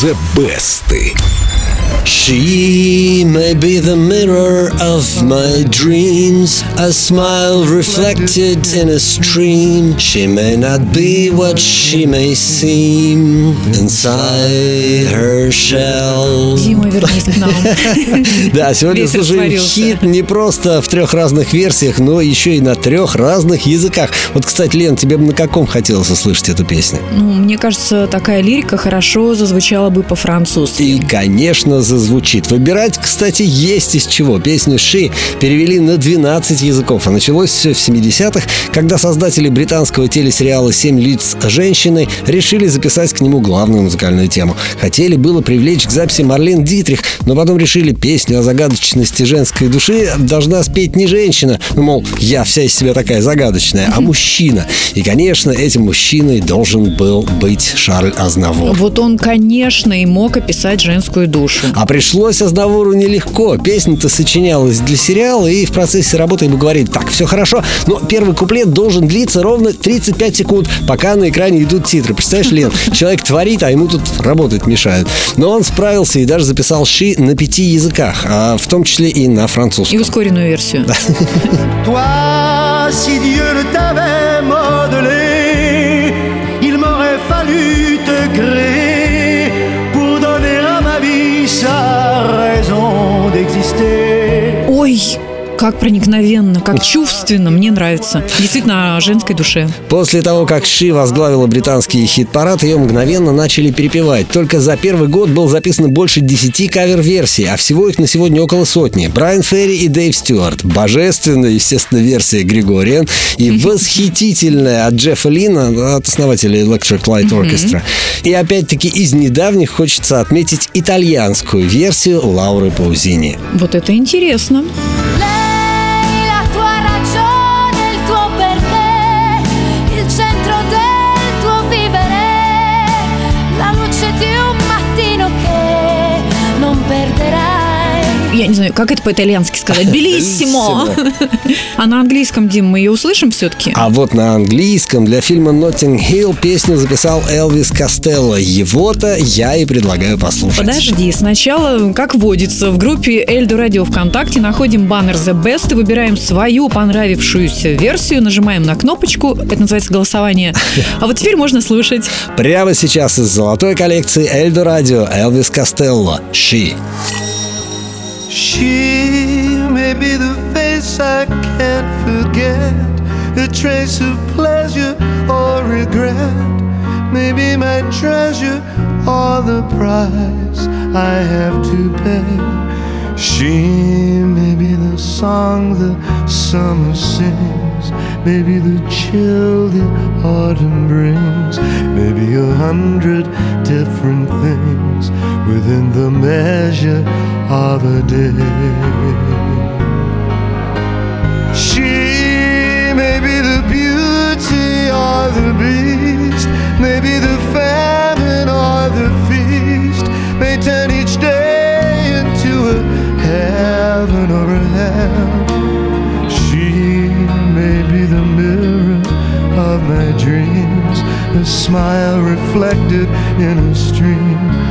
The Best. She may be the mirror of my dreams, a smile reflected in a stream. She may not be what she may seem inside her shell. Дима, вернись к нам. Да, сегодня слушаем хит не просто в трех разных версиях, но еще и на трех разных языках. Вот, кстати, Лен, тебе бы на каком хотелось услышать эту песню? Ну, мне кажется, такая лирика хорошо зазвучала бы по-французски. И, конечно, зазвучит. Выбирать, кстати, есть из чего. Песню «Ши» перевели на 12 языков. А началось все в 70-х, когда создатели британского телесериала «Семь лиц женщины» решили записать к нему главную музыкальную тему. Хотели было привлечь к записи Марлен Дитрих, но потом решили песню о загадочности женской души должна спеть не женщина. Ну, мол, я вся из себя такая загадочная, а мужчина. И, конечно, этим мужчиной должен был быть Шарль Азнавур. Вот он, конечно, и мог описать женскую душу. А пришлось Азнавуру нелегко. Песня-то сочинялась для сериала, и в процессе работы ему говорили, так, все хорошо, но первый куплет должен длиться ровно 35 секунд, пока на экране идут титры. Представляешь, Лен, человек творит, а ему тут работать мешают. Но он справился и даже записал ши на пяти языках, а в том числе и на И французском. ускоренную версию. Toi, si Dieu ne t'avait modelé, Ой, как проникновенно, как чувственно, мне нравится. Действительно, о женской душе. После того, как Ши возглавила британский хит-парад, ее мгновенно начали перепевать. Только за первый год было записано больше 10 кавер-версий, а всего их на сегодня около сотни. Брайан Ферри и Дэйв Стюарт. Божественная, естественно, версия Григориан. И восхитительная от Джеффа Лина, от основателя Electric Light Orchestra. И опять-таки из недавних хочется отметить итальянскую версию Лауры Паузини. Вот это интересно. Lei, Я не знаю, как это по-итальянски сказать. Белиссимо. А на английском, Дим, мы ее услышим все-таки? А вот на английском для фильма «Ноттинг Хилл» песню записал Элвис Костелло. Его-то я и предлагаю послушать. Подожди, сначала, как водится, в группе Эльдо Радио ВКонтакте находим баннер The Best и выбираем свою понравившуюся версию, нажимаем на кнопочку, это называется голосование. А вот теперь можно слушать. Прямо сейчас из золотой коллекции Эльдо Радио Элвис Костелло «She». She may be the face I can't forget, a trace of pleasure or regret, maybe my treasure or the price I have to pay. She may be the song the summer sings, maybe the chill the autumn brings, maybe a hundred different things within the measure of a day. She may be the beauty or the beast, maybe the famine or the feast, may turn each day into a heaven or a hell. She may be the mirror of my dreams, a smile reflected in a stream.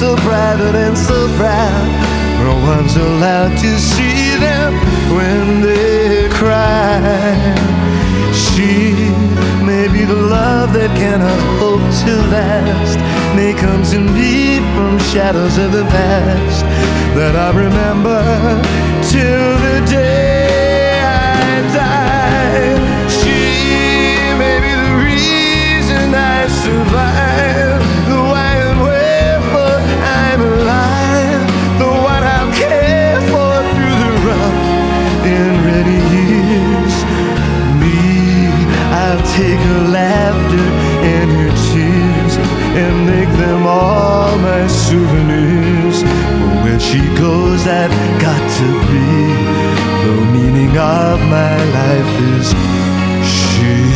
So private and so proud. No one's allowed to see them when they cry. She may be the love that cannot hope to last, may come to me from shadows of the past that I remember till is I've got to be. The meaning of my life is she.